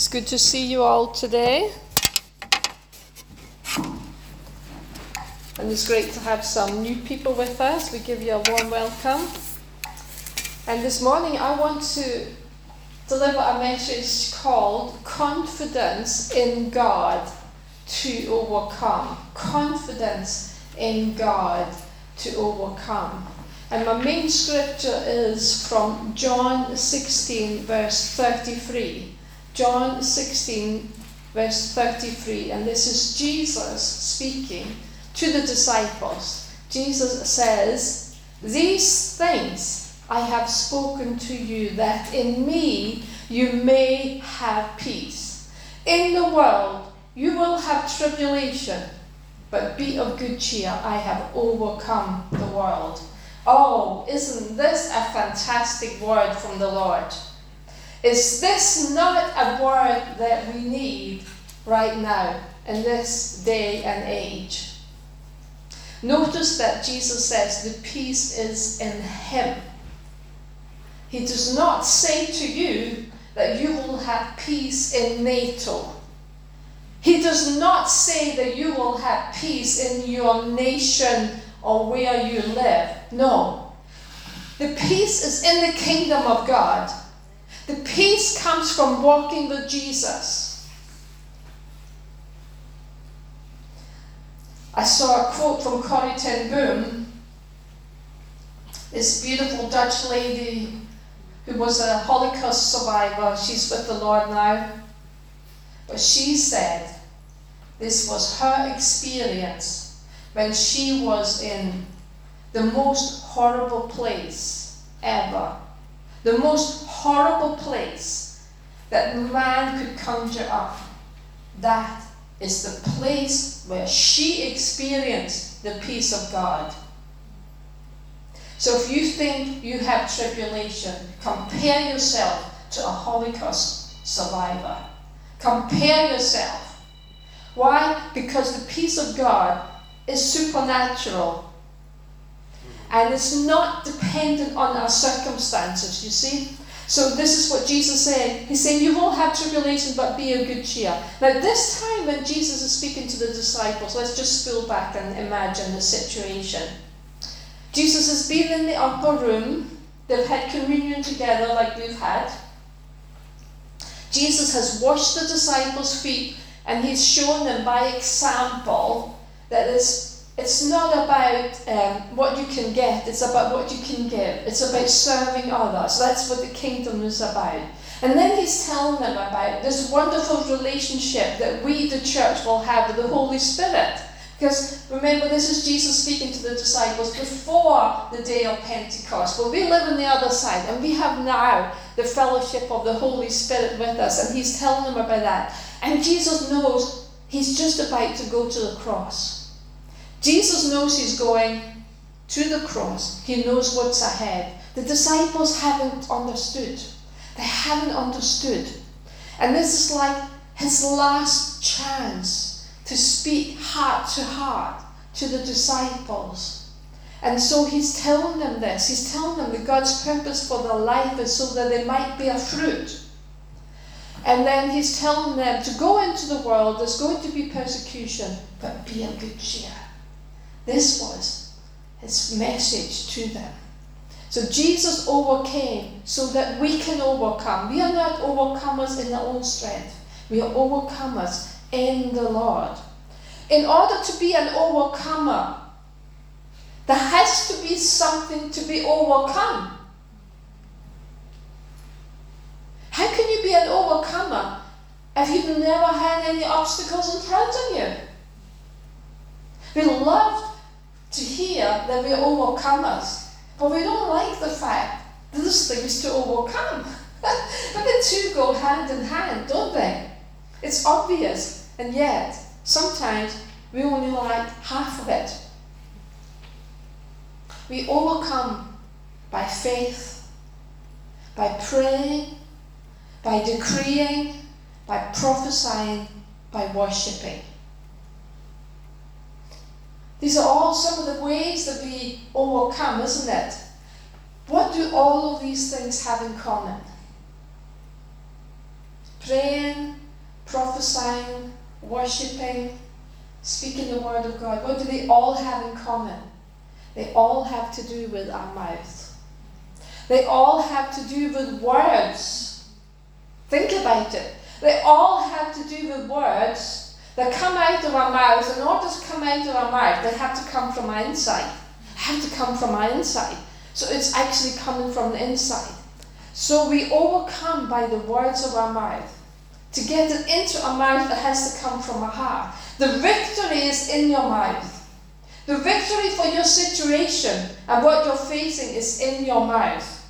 It's good to see you all today. And it's great to have some new people with us. We give you a warm welcome. And this morning I want to deliver a message called Confidence in God to Overcome. Confidence in God to Overcome. And my main scripture is from John 16, verse 33. John 16, verse 33, and this is Jesus speaking to the disciples. Jesus says, These things I have spoken to you, that in me you may have peace. In the world you will have tribulation, but be of good cheer, I have overcome the world. Oh, isn't this a fantastic word from the Lord? Is this not a word that we need right now in this day and age? Notice that Jesus says the peace is in Him. He does not say to you that you will have peace in NATO. He does not say that you will have peace in your nation or where you live. No. The peace is in the kingdom of God. The peace comes from walking with Jesus. I saw a quote from Corrie ten Boom, this beautiful Dutch lady who was a Holocaust survivor. She's with the Lord now. But she said this was her experience when she was in the most horrible place ever the most horrible place that man could conjure up. That is the place where she experienced the peace of God. So if you think you have tribulation, compare yourself to a Holocaust survivor. Compare yourself. Why? Because the peace of God is supernatural and it's not dependent on our circumstances, you see. So this is what Jesus said. He's saying, You will have tribulation, but be of good cheer. Now, this time when Jesus is speaking to the disciples, let's just spool back and imagine the situation. Jesus has been in the upper room. They've had communion together like we've had. Jesus has washed the disciples' feet and he's shown them by example that this it's not about um, what you can get, it's about what you can give. It's about serving others. That's what the kingdom is about. And then he's telling them about this wonderful relationship that we, the church, will have with the Holy Spirit. Because remember, this is Jesus speaking to the disciples before the day of Pentecost. But we live on the other side, and we have now the fellowship of the Holy Spirit with us, and he's telling them about that. And Jesus knows he's just about to go to the cross. Jesus knows he's going to the cross, he knows what's ahead. The disciples haven't understood. They haven't understood. And this is like his last chance to speak heart to heart to the disciples. And so he's telling them this. He's telling them that God's purpose for their life is so that they might bear fruit. And then he's telling them to go into the world, there's going to be persecution, but be of good cheer. This was his message to them. So Jesus overcame so that we can overcome. We are not overcomers in our own strength. We are overcomers in the Lord. In order to be an overcomer, there has to be something to be overcome. How can you be an overcomer if you've never had any obstacles in front of you? We love to hear that we're overcomers, but we don't like the fact there's things to overcome. but the two go hand in hand, don't they? It's obvious, and yet sometimes we only like half of it. We overcome by faith, by praying, by decreeing, by prophesying, by worshipping. These are all some of the ways that we overcome, isn't it? What do all of these things have in common? Praying, prophesying, worshipping, speaking the word of God, what do they all have in common? They all have to do with our mouth. They all have to do with words. Think about it. They all have to do with words that come out of our mouth. In order to come out of our mouth, they have to come from our inside. Have to come from our inside. So it's actually coming from the inside. So we overcome by the words of our mouth. To get it into our mouth, it has to come from our heart. The victory is in your mouth. The victory for your situation and what you're facing is in your mouth.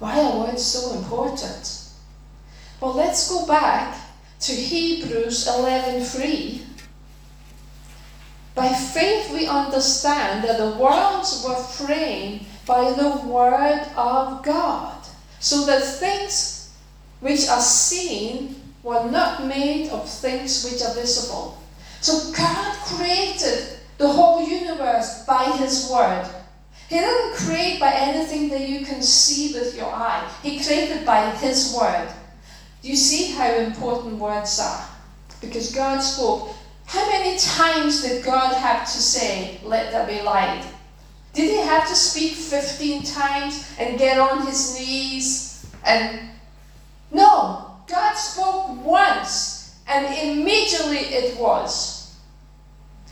Why are words so important? Well, let's go back to Hebrews 11:3. By faith we understand that the worlds were framed by the word of God, so that things which are seen were not made of things which are visible. So God created the whole universe by his word. He didn't create by anything that you can see with your eye. He created by His Word. Do you see how important words are? Because God spoke. How many times did God have to say, Let there be light? Did He have to speak 15 times and get on His knees? And no, God spoke once and immediately it was.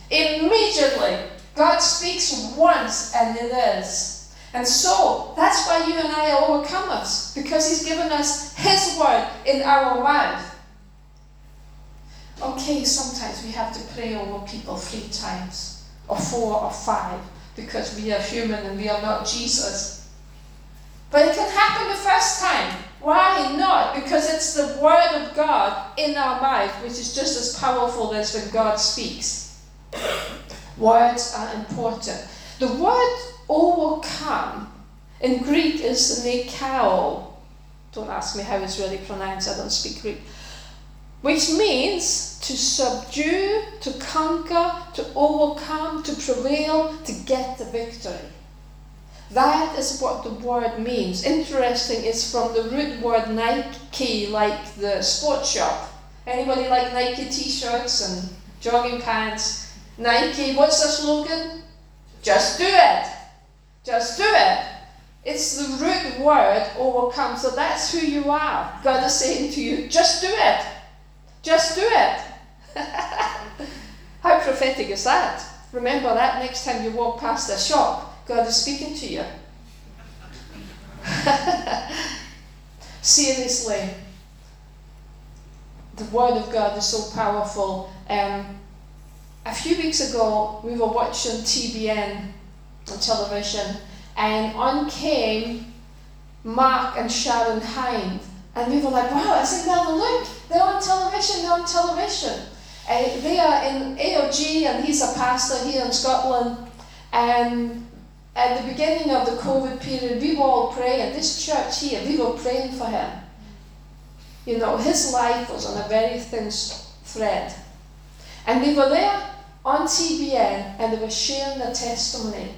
Immediately. God speaks once and it is. And so, that's why you and I are overcomers, because He's given us His word in our mouth. Okay, sometimes we have to pray over people three times, or four, or five, because we are human and we are not Jesus. But it can happen the first time. Why not? Because it's the Word of God in our mouth, which is just as powerful as when God speaks. Words are important. The word overcome in Greek is nikao. Don't ask me how it's really pronounced, I don't speak Greek. Which means to subdue, to conquer, to overcome, to prevail, to get the victory. That is what the word means. Interesting, it's from the root word Nike, like the sports shop. Anybody like Nike t-shirts and jogging pants? Nike, what's the slogan? Just do it. Just do it. It's the root word overcome. So that's who you are. God is saying to you, just do it. Just do it. How prophetic is that? Remember that next time you walk past a shop, God is speaking to you. Seriously, the Word of God is so powerful. Um, a few weeks ago, we were watching TBN on television, and on came Mark and Sharon Hind, and we were like, wow, I said, now look, they're on television, they're on television. Uh, they are in AOG, and he's a pastor here in Scotland, and at the beginning of the COVID period, we were all praying. At this church here, we were praying for him. You know, his life was on a very thin thread. And we were there on TBN and they were sharing their testimony.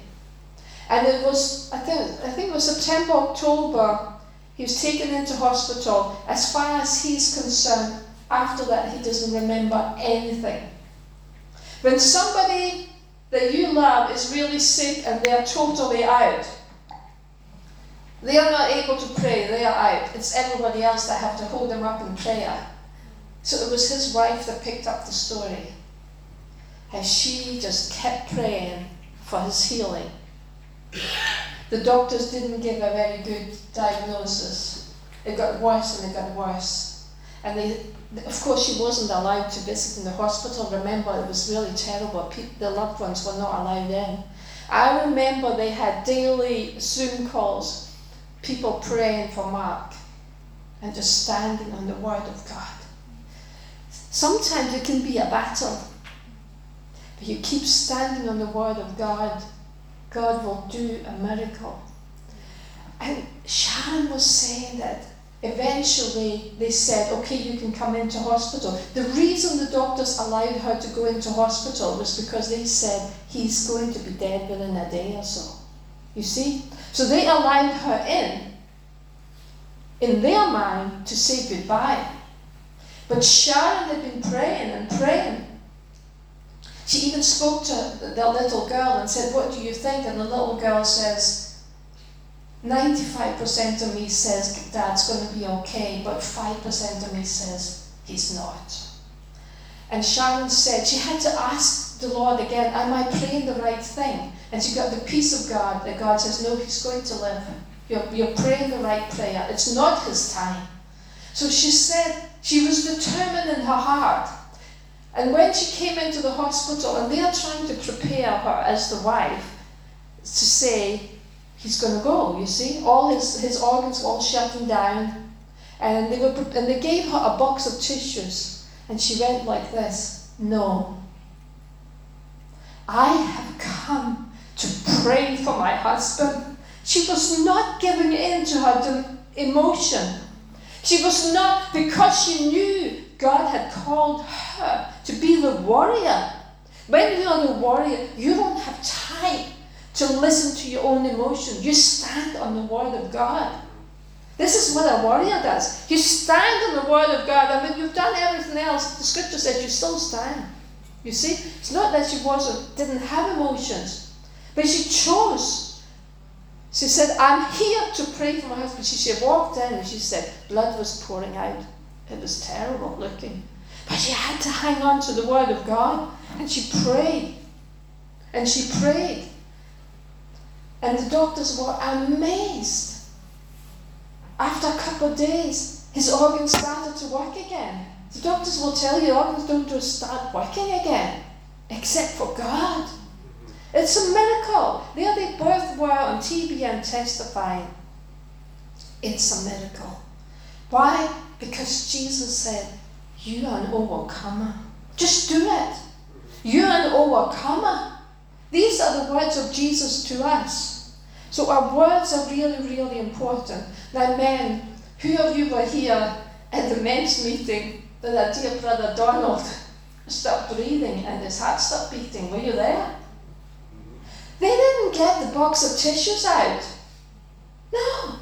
And it was, I think, I think it was September, October, he was taken into hospital. As far as he's concerned, after that, he doesn't remember anything. When somebody that you love is really sick and they are totally out, they are not able to pray, they are out. It's everybody else that have to hold them up in prayer. So it was his wife that picked up the story And she just kept praying for his healing. The doctors didn't give a very good diagnosis. It got worse and it got worse. And they, of course, she wasn't allowed to visit in the hospital. Remember, it was really terrible. the loved ones were not allowed in. I remember they had daily Zoom calls, people praying for Mark and just standing on the Word of God. Sometimes it can be a battle but you keep standing on the word of God, God will do a miracle. And Sharon was saying that eventually they said, okay, you can come into hospital. The reason the doctors allowed her to go into hospital was because they said he's going to be dead within a day or so. You see? So they allowed her in, in their mind, to say goodbye. But Sharon had been praying. She even spoke to the little girl and said, What do you think? And the little girl says, 95% of me says dad's going to be okay, but 5% of me says he's not. And Sharon said she had to ask the Lord again, Am I praying the right thing? And she got the peace of God that God says, No, he's going to live. You're, you're praying the right prayer. It's not his time. So she said she was determined in her heart. And when she came into the hospital, and they are trying to prepare her as the wife to say, he's going to go, you see. All his, his organs were all shutting down. And they, were, and they gave her a box of tissues. And she went like this No. I have come to pray for my husband. She was not giving in to her emotion. She was not, because she knew God had called her to be the warrior. When you are the warrior, you don't have time to listen to your own emotion. You stand on the word of God. This is what a warrior does. You stand on the word of God, and when you've done everything else, the scripture says you still stand. You see, it's not that she wasn't didn't have emotions, but she chose. She said, "I'm here to pray for my husband." She, she walked in and she said, blood was pouring out. It was terrible looking, but she had to hang on to the word of God, and she prayed, and she prayed, and the doctors were amazed after a couple of days, his organs started to work again. The doctors will tell you organs don't just start working again, except for God. It's a miracle. There they both were on TV and testifying. It's a miracle. Why? Because Jesus said, You are an overcomer. Just do it. You're an overcomer. These are the words of Jesus to us. So our words are really, really important. Now, men, who of you were here at the men's meeting that our dear brother Donald stopped breathing and his heart stopped beating? Were you there? They didn't get the box of tissues out. No.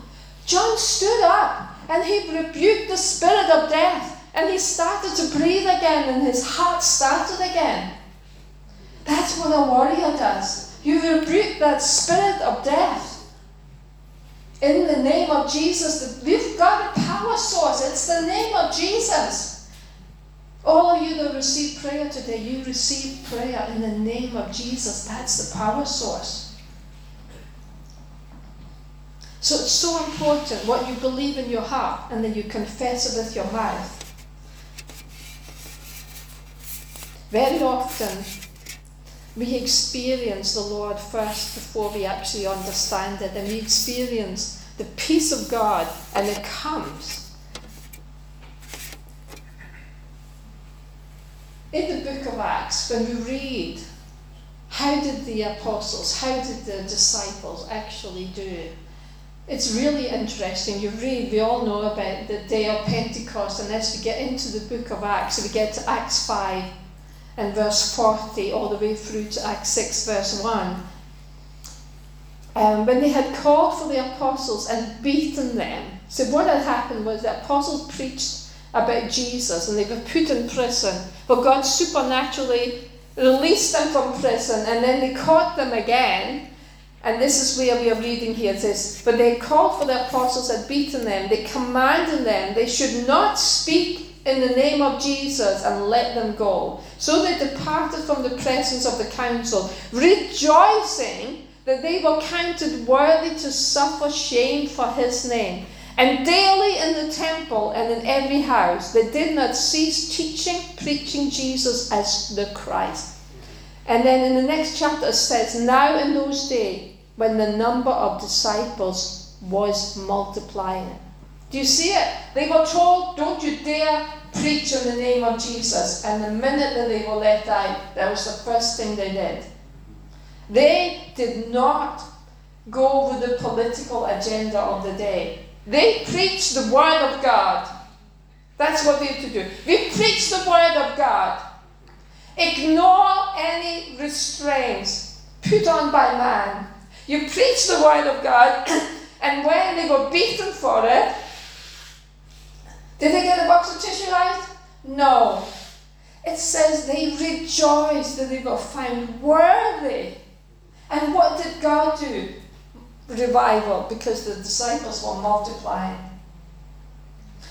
John stood up and he rebuked the spirit of death and he started to breathe again and his heart started again. That's what a warrior does. You rebuke that spirit of death in the name of Jesus. We've got a power source. It's the name of Jesus. All of you that receive prayer today, you receive prayer in the name of Jesus. That's the power source. So it's so important what you believe in your heart and then you confess it with your mouth. Very often, we experience the Lord first before we actually understand it, and we experience the peace of God, and it comes. In the book of Acts, when we read, how did the apostles, how did the disciples actually do? It's really interesting. You read, we all know about the day of Pentecost, and as we get into the book of Acts, we get to Acts 5 and verse 40 all the way through to Acts 6, verse 1. Um, when they had called for the apostles and beaten them, so what had happened was the apostles preached about Jesus and they were put in prison. But God supernaturally released them from prison and then they caught them again. And this is where we are reading here. It says, But they called for the apostles and beaten them. They commanded them they should not speak in the name of Jesus and let them go. So they departed from the presence of the council, rejoicing that they were counted worthy to suffer shame for his name. And daily in the temple and in every house, they did not cease teaching, preaching Jesus as the Christ. And then in the next chapter it says, Now in those days, when the number of disciples was multiplying. Do you see it? They were told, don't you dare preach in the name of Jesus. And the minute that they were let out, that was the first thing they did. They did not go with the political agenda of the day. They preached the Word of God. That's what we have to do. We preach the Word of God. Ignore any restraints put on by man. You preach the Word of God, and when they were beaten for it, did they get a box of tissue? No. It says they rejoiced that they were found worthy. And what did God do? Revival, because the disciples were multiplying.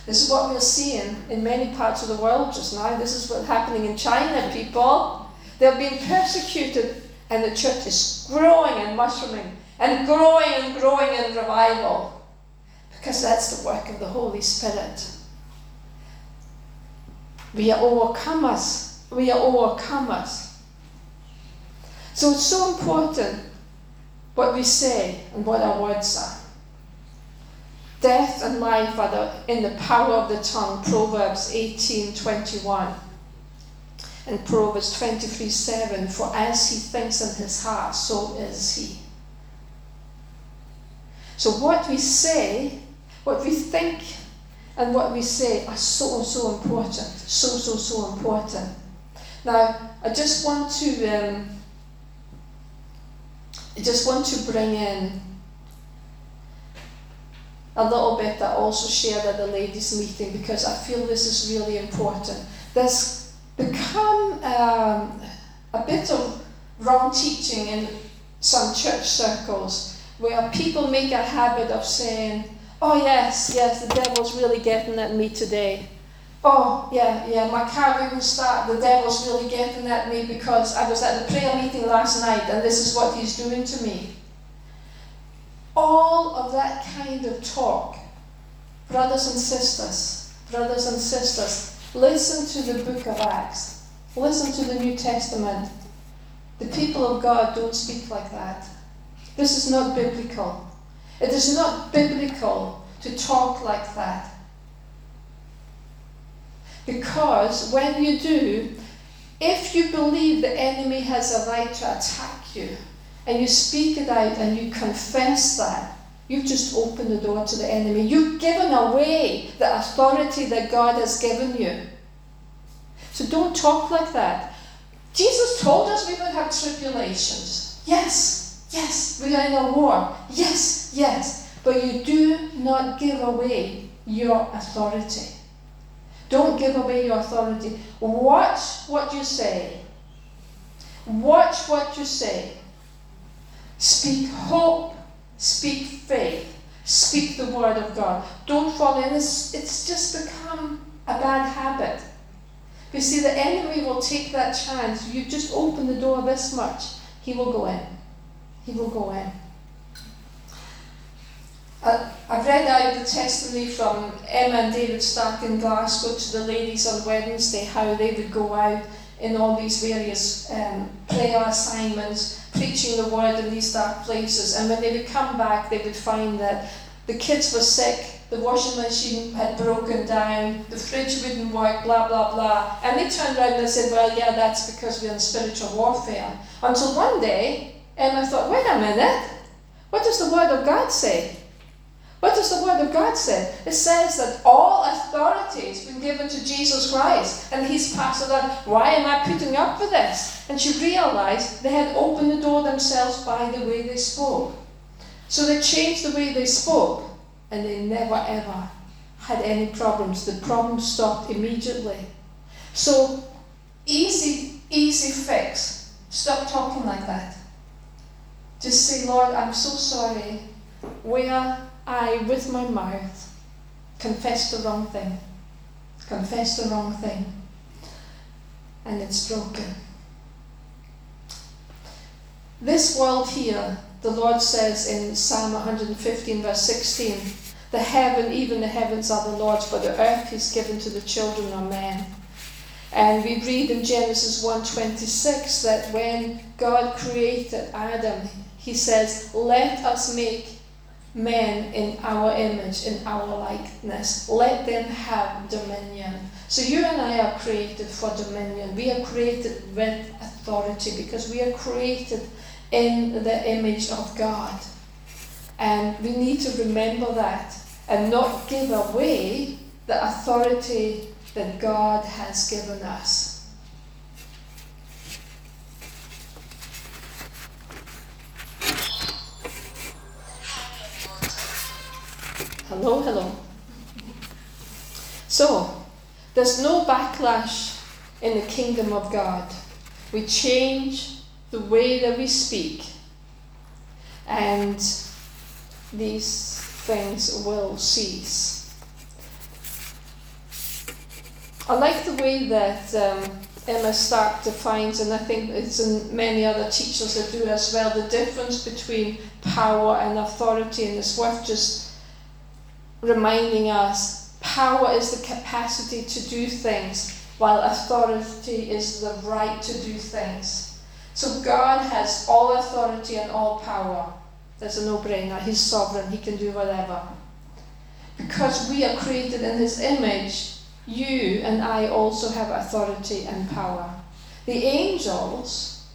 This is what we're seeing in many parts of the world just now. This is what's happening in China, people. They're being persecuted, and the church is growing and mushrooming, and growing and growing in revival. Because that's the work of the Holy Spirit. We are overcomers. We are overcomers. So it's so important what we say and what our words are. Death and life are the, in the power of the tongue, Proverbs 18:21. And Proverbs 23 7, for as he thinks in his heart, so is he. So, what we say, what we think, and what we say are so, so important. So, so, so important. Now, I just want to, um, I just want to bring in a little bit that I also shared at the ladies' meeting because I feel this is really important. There's become um, a bit of wrong teaching in some church circles where people make a habit of saying, Oh, yes, yes, the devil's really getting at me today. Oh, yeah, yeah, my car wouldn't start. The devil's really getting at me because I was at the prayer meeting last night and this is what he's doing to me all of that kind of talk, brothers and sisters, brothers and sisters, listen to the book of Acts, listen to the New Testament. The people of God don't speak like that. This is not biblical. It is not biblical to talk like that. Because when you do, if you believe the enemy has a right to attack you, and you speak it out and you confess that, you've just opened the door to the enemy. You've given away the authority that God has given you. So don't talk like that. Jesus told us we would have tribulations. Yes, yes, we are in a war. Yes, yes. But you do not give away your authority. Don't give away your authority. Watch what you say. Watch what you say. Speak hope, speak faith, speak the word of God. Don't fall in this, it's just become a bad habit. You see, the enemy will take that chance. You just open the door this much, he will go in. He will go in. I've read out the testimony from Emma and David Stark in Glasgow to the ladies on Wednesday, how they would go out in all these various um, prayer assignments, preaching the word in these dark places. And when they would come back, they would find that the kids were sick, the washing machine had broken down, the fridge wouldn't work, blah, blah, blah. And they turned around and said, Well, yeah, that's because we're in spiritual warfare. Until one day, Emma thought, Wait a minute, what does the Word of God say? What does the Word of God say? It says that all authority has been given to Jesus Christ, and He's passed it on. Why am I putting up with this? And she realized they had opened the door themselves by the way they spoke. So they changed the way they spoke, and they never ever had any problems. The problems stopped immediately. So, easy, easy fix. Stop talking like that. Just say, Lord, I'm so sorry. Where I, with my mouth, confessed the wrong thing. Confessed the wrong thing. And it's broken. This world here, the Lord says in Psalm 115, verse 16, the heaven, even the heavens are the Lord's, but the earth is given to the children of men. And we read in Genesis 1:26 that when God created Adam, he says, "Let us make men in our image, in our likeness. Let them have dominion. So you and I are created for dominion. We are created with authority because we are created in the image of God. And we need to remember that and not give away the authority that God has given us. Hello, hello. So, There's no backlash in the kingdom of God. We change the way that we speak, and these things will cease. I like the way that um, Emma Stark defines, and I think it's in many other teachers that do as well, the difference between power and authority, and it's worth just reminding us power is the capacity to do things, while authority is the right to do things. So God has all authority and all power. That's a no brainer. He's sovereign, He can do whatever. Because we are created in His image, you and I also have authority and power. The angels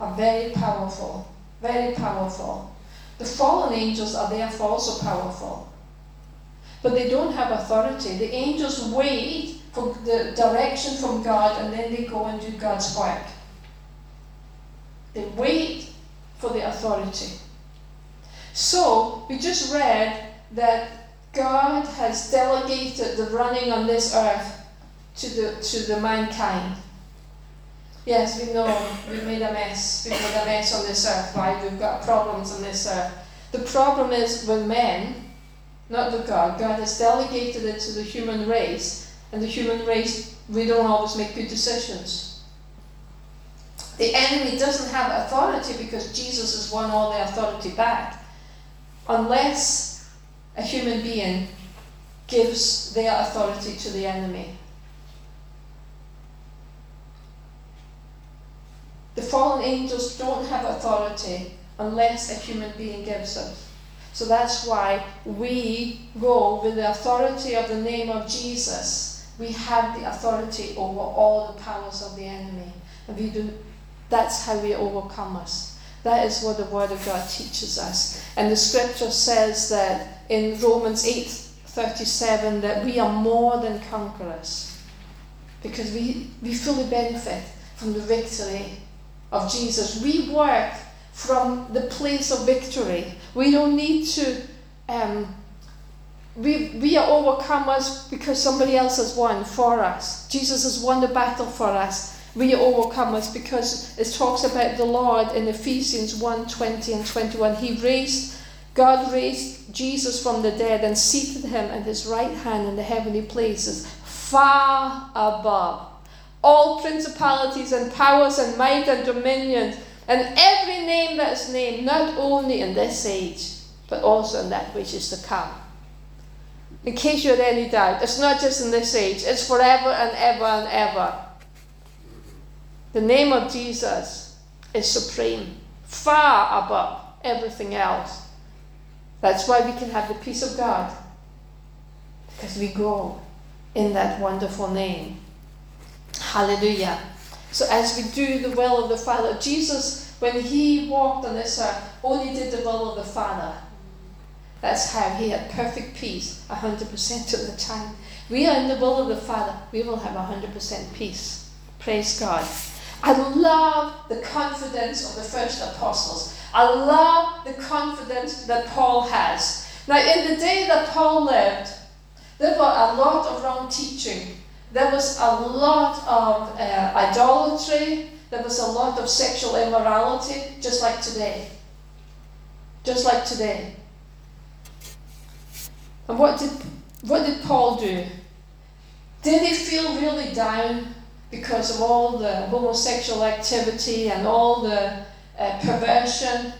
are very powerful, very powerful. The fallen angels are therefore also powerful. But they don't have authority. The angels wait for the direction from God and then they go and do God's work. They wait for the authority. So, we just read that God has delegated the running on this earth to the, to the mankind. Yes, we know we've made a mess. We've made a mess on this earth. Why? We've got problems on this earth. The problem is with men, not the God. God has delegated it to the human race, and the human race, we don't always make good decisions. The enemy doesn't have authority because Jesus has won all the authority back. Unless a human being gives their authority to the enemy. The fallen angels don't have authority unless a human being gives it. So that's why we go with the authority of the name of Jesus. We have the authority over all the powers of the enemy. And we do that's how we overcome us. That is what the Word of God teaches us. And the scripture says that in Romans 8:37 that we are more than conquerors because we, we fully benefit from the victory of Jesus. We work from the place of victory. We don't need to um, we, we are overcomers because somebody else has won for us. Jesus has won the battle for us. We are overcomers because it talks about the Lord in Ephesians 1 20 and 21. He raised, God raised Jesus from the dead and seated him at his right hand in the heavenly places, far above all principalities and powers and might and dominions and every name that is named, not only in this age, but also in that which is to come. In case you had any doubt, it's not just in this age, it's forever and ever and ever. The name of Jesus is supreme, far above everything else. That's why we can have the peace of God, because we go in that wonderful name. Hallelujah. So, as we do the will of the Father, Jesus, when he walked on this earth, only did the will of the Father. That's how he had perfect peace 100% of the time. We are in the will of the Father, we will have 100% peace. Praise God. I love the confidence of the first apostles. I love the confidence that Paul has. Now, in the day that Paul lived, there were a lot of wrong teaching. There was a lot of uh, idolatry. There was a lot of sexual immorality, just like today. Just like today. And what did, what did Paul do? Did he feel really down because of all the homosexual activity and all the uh, perversion.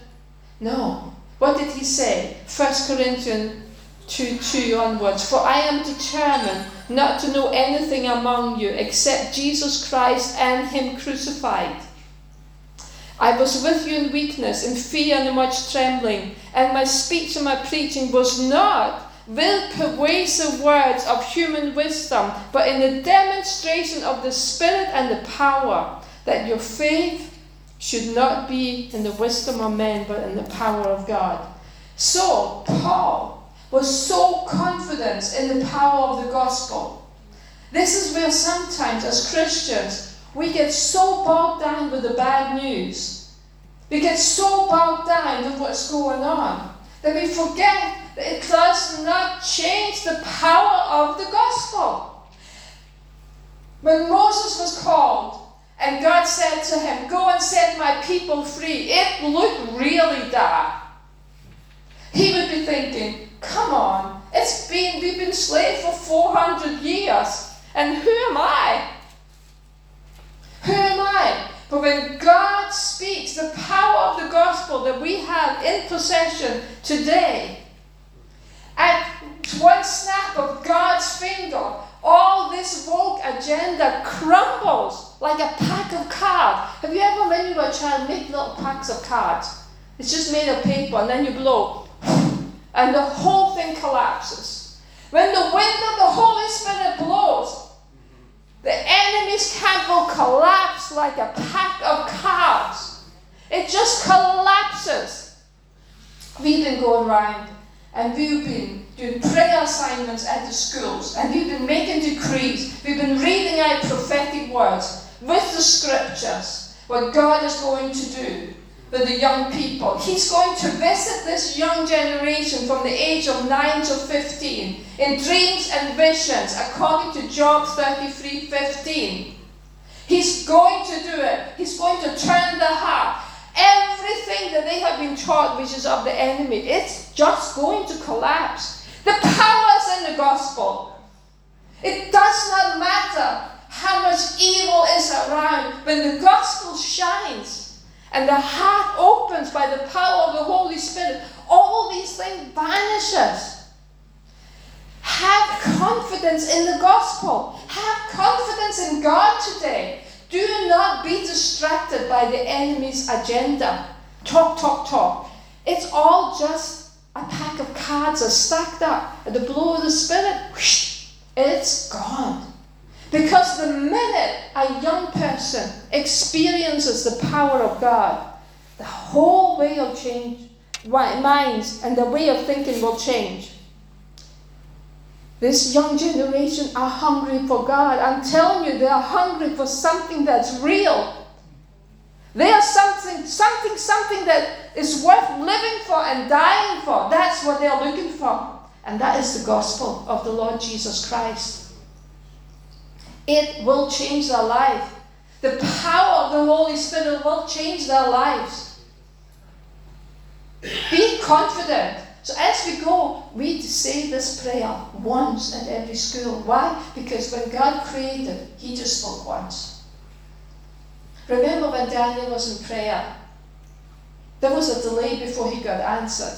No. What did he say? 1 Corinthians 2 2 onwards. For I am determined not to know anything among you except Jesus Christ and Him crucified. I was with you in weakness, in fear, and in much trembling, and my speech and my preaching was not with persuasive words of human wisdom, but in the demonstration of the Spirit and the power, that your faith should not be in the wisdom of men, but in the power of God. So, Paul was so confident in the power of the gospel. This is where sometimes, as Christians, we get so bogged down with the bad news. We get so bogged down with what's going on that we forget that it does not change the power of the gospel. When Moses was called and God said to him, Go and set my people free, it looked really dark. He would be thinking, Come on, it's been, we've been slaves for 400 years, and who am I? Who am I? But when God speaks, the power of the gospel that we have in possession today, at one snap of God's finger, all this woke agenda crumbles like a pack of cards. Have you ever, when you were a child, make little packs of cards? It's just made of paper, and then you blow, and the whole thing collapses. When the wind of the Holy Spirit blows, the enemy's camp will collapse like a pack of cards. It just collapses. We've been going round and we've been doing prayer assignments at the schools and we've been making decrees. We've been reading out prophetic words with the scriptures, what God is going to do with the young people. He's going to visit this young generation from the age of 9 to 15 in dreams and visions, according to Job 33 15. He's going to do it. He's going to turn the heart. Everything that they have been taught, which is of the enemy, it's just going to collapse. The power is in the gospel. It does not matter how much evil is around when the gospel shines and the heart opens by the power of the Holy Spirit, all these things vanishes. Have confidence in the gospel. Have confidence in God today. Do not be distracted by the enemy's agenda. Talk, talk, talk. It's all just a pack of cards are stacked up. At the blow of the Spirit, it's gone. Because the minute a young person experiences the power of God, the whole way of change, minds and the way of thinking will change. This young generation are hungry for God. I'm telling you, they are hungry for something that's real. They are something, something, something that is worth living for and dying for. That's what they're looking for. And that is the gospel of the Lord Jesus Christ. It will change their life. The power of the Holy Spirit will change their lives. Be confident. So as we go, we say this prayer once at every school. Why? Because when God created, He just spoke once. Remember when Daniel was in prayer? There was a delay before he got answered.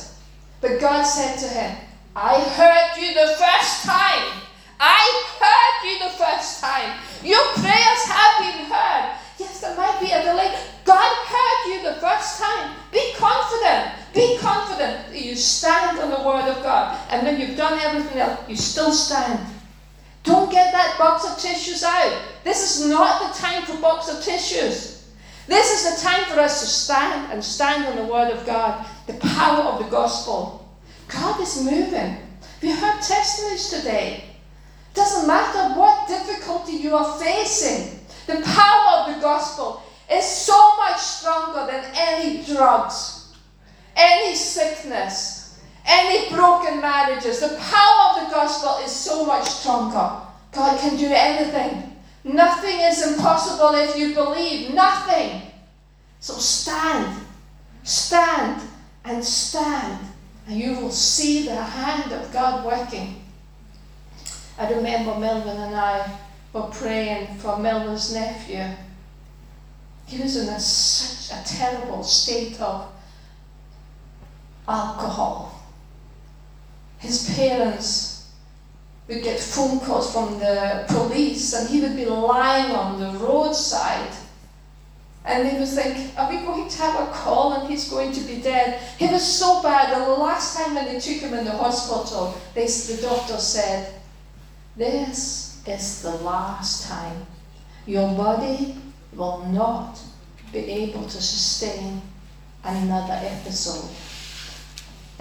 But God said to him, I heard you the first time. I heard you the first time. Your prayers have been heard. Yes, there might be a delay. God heard you the first time. Be confident. That you stand on the Word of God. And when you've done everything else, you still stand. Don't get that box of tissues out. This is not the time for box of tissues. This is the time for us to stand and stand on the Word of God, the power of the gospel. God is moving. We heard testimonies today. Doesn't matter what difficulty you are facing, the power of the gospel is so much stronger than any drugs, any sickness, any broken marriages. The power of the gospel is so much stronger. God can do anything. Nothing is impossible if you believe. Nothing. So stand, stand, and stand, and you will see the hand of God working. I remember Melvin and I were praying for Melvin's nephew. He was in a, such a terrible state of alcohol. His parents would get phone calls from the police, and he would be lying on the roadside. And they would think, Are we going to have a call and he's going to be dead? He was so bad. The last time when they took him in the hospital, they, the doctor said, this is the last time. Your body will not be able to sustain another episode.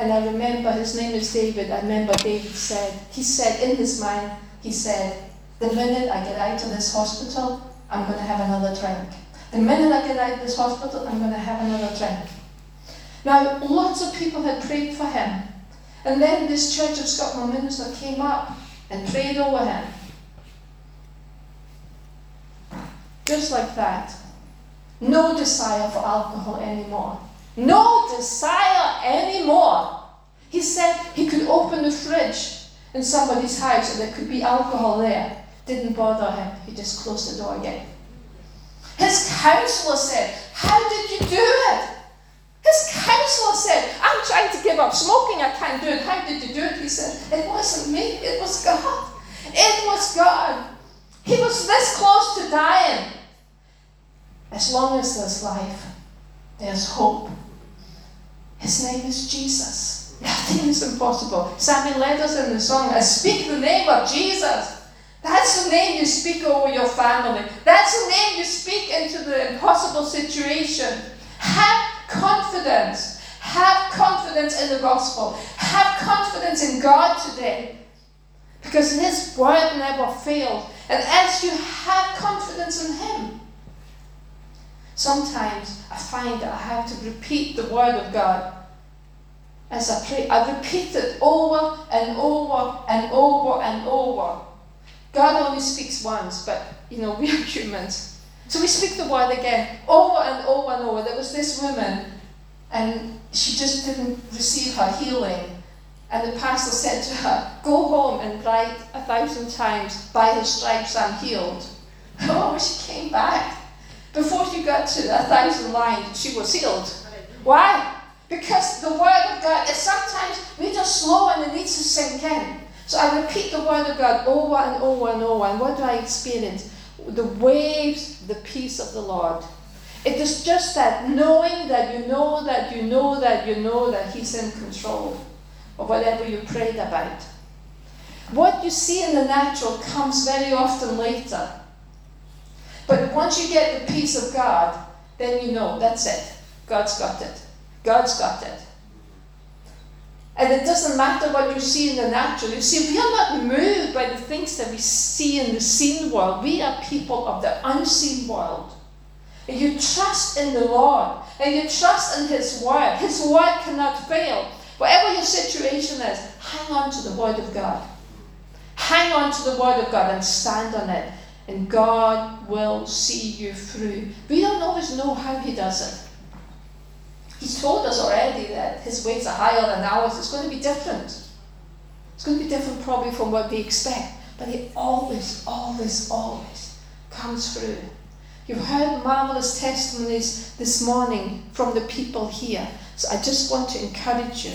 And I remember, his name is David, I remember David said, he said in his mind, he said, the minute I get out of this hospital, I'm going to have another drink. The minute I get out of this hospital, I'm going to have another drink. Now, lots of people had prayed for him. And then this Church of Scotland minister came up and prayed over him. Just like that. No desire for alcohol anymore. No desire anymore. He said he could open the fridge in somebody's house and there could be alcohol there. Didn't bother him. He just closed the door again. His counselor said, How did you do it? His counselor said, I'm trying to give up smoking, I can't do it. How did you do it? He said, It wasn't me, it was God. It was God. He was this close to dying. As long as there's life, there's hope. His name is Jesus. Nothing is impossible. Sammy led us in the song, I speak the name of Jesus. That's the name you speak over your family. That's the name you speak into the impossible situation. Have confidence. Have confidence in the gospel. Have confidence in God today. Because His word never failed. And as you have confidence in Him, sometimes I find that I have to repeat the word of God as I pray. I repeat it over and over and over and over God only speaks once, but you know, we are humans. So we speak the word again, over and over and over. There was this woman, and she just didn't receive her healing. And the pastor said to her, Go home and write a thousand times, By his stripes I'm healed. Oh, she came back. Before she got to a thousand lines, she was healed. Why? Because the word of God is sometimes we just slow and it needs to sink in. So I repeat the word of God over and over and over. And what do I experience? The waves, the peace of the Lord. It is just that knowing that you know that you know that you know that He's in control of whatever you prayed about. What you see in the natural comes very often later. But once you get the peace of God, then you know that's it. God's got it. God's got it. And it doesn't matter what you see in the natural. You see, we are not moved by the things that we see in the seen world. We are people of the unseen world. And you trust in the Lord, and you trust in His Word. His Word cannot fail. Whatever your situation is, hang on to the Word of God. Hang on to the Word of God and stand on it, and God will see you through. We don't always know how He does it. He's told us already that his ways are higher than ours. It's going to be different. It's going to be different probably from what we expect. But he always, always, always comes through. You've heard marvelous testimonies this morning from the people here. So I just want to encourage you,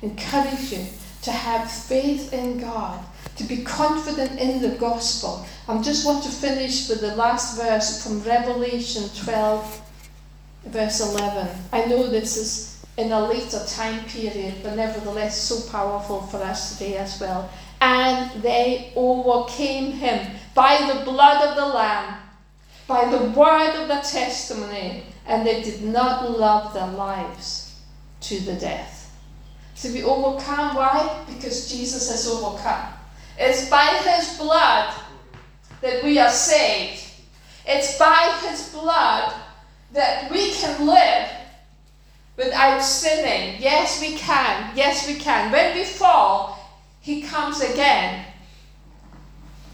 encourage you to have faith in God, to be confident in the gospel. I just want to finish with the last verse from Revelation 12 verse 11. I know this is in a later time period, but nevertheless so powerful for us today as well. And they overcame him by the blood of the Lamb, by the word of the testimony, and they did not love their lives to the death. To be overcome, why? Because Jesus has overcome. It's by his blood that we are saved. It's by his blood that we can live without sinning. Yes, we can. Yes, we can. When we fall, He comes again.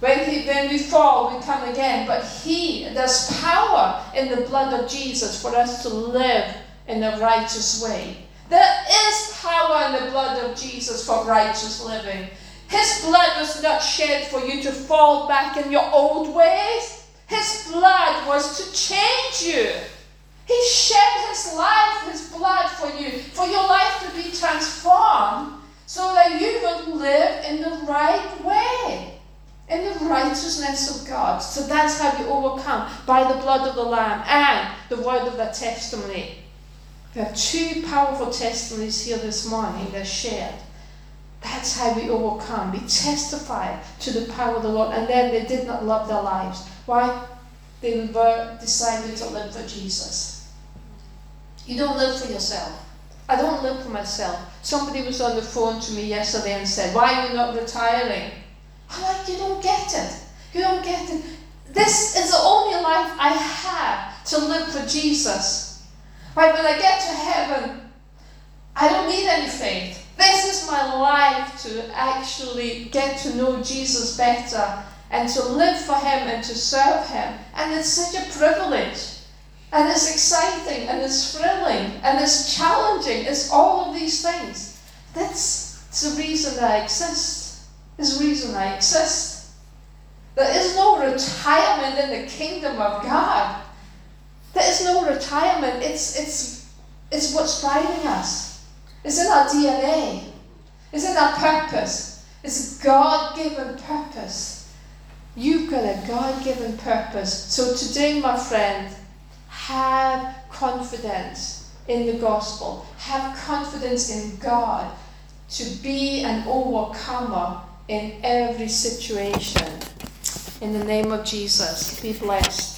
When, he, when we fall, we come again. But He, there's power in the blood of Jesus for us to live in a righteous way. There is power in the blood of Jesus for righteous living. His blood was not shed for you to fall back in your old ways. His blood was to change you. He shed his life, his blood for you, for your life to be transformed so that you would live in the right way, in the righteousness of God. So that's how you overcome by the blood of the Lamb and the word of the testimony. We have two powerful testimonies here this morning that shared. That's how we overcome. We testify to the power of the Lord, and then they did not love their lives. Why? They were decided to live for Jesus. You don't live for yourself. I don't live for myself. Somebody was on the phone to me yesterday and said, Why are you not retiring? I'm like, You don't get it. You don't get it. This is the only life I have to live for Jesus. Right, when I get to heaven, I don't need any faith. This is my life to actually get to know Jesus better and to live for Him and to serve Him. And it's such a privilege. And it's exciting and it's thrilling and it's challenging. It's all of these things. That's the reason I exist. Is the reason I exist. There is no retirement in the kingdom of God. There is no retirement. It's, it's, it's what's driving us. It's in our DNA. It's in our purpose. It's God given purpose. You've got a God given purpose. So today, my friend, have confidence in the gospel. Have confidence in God to be an overcomer in every situation. In the name of Jesus, be blessed.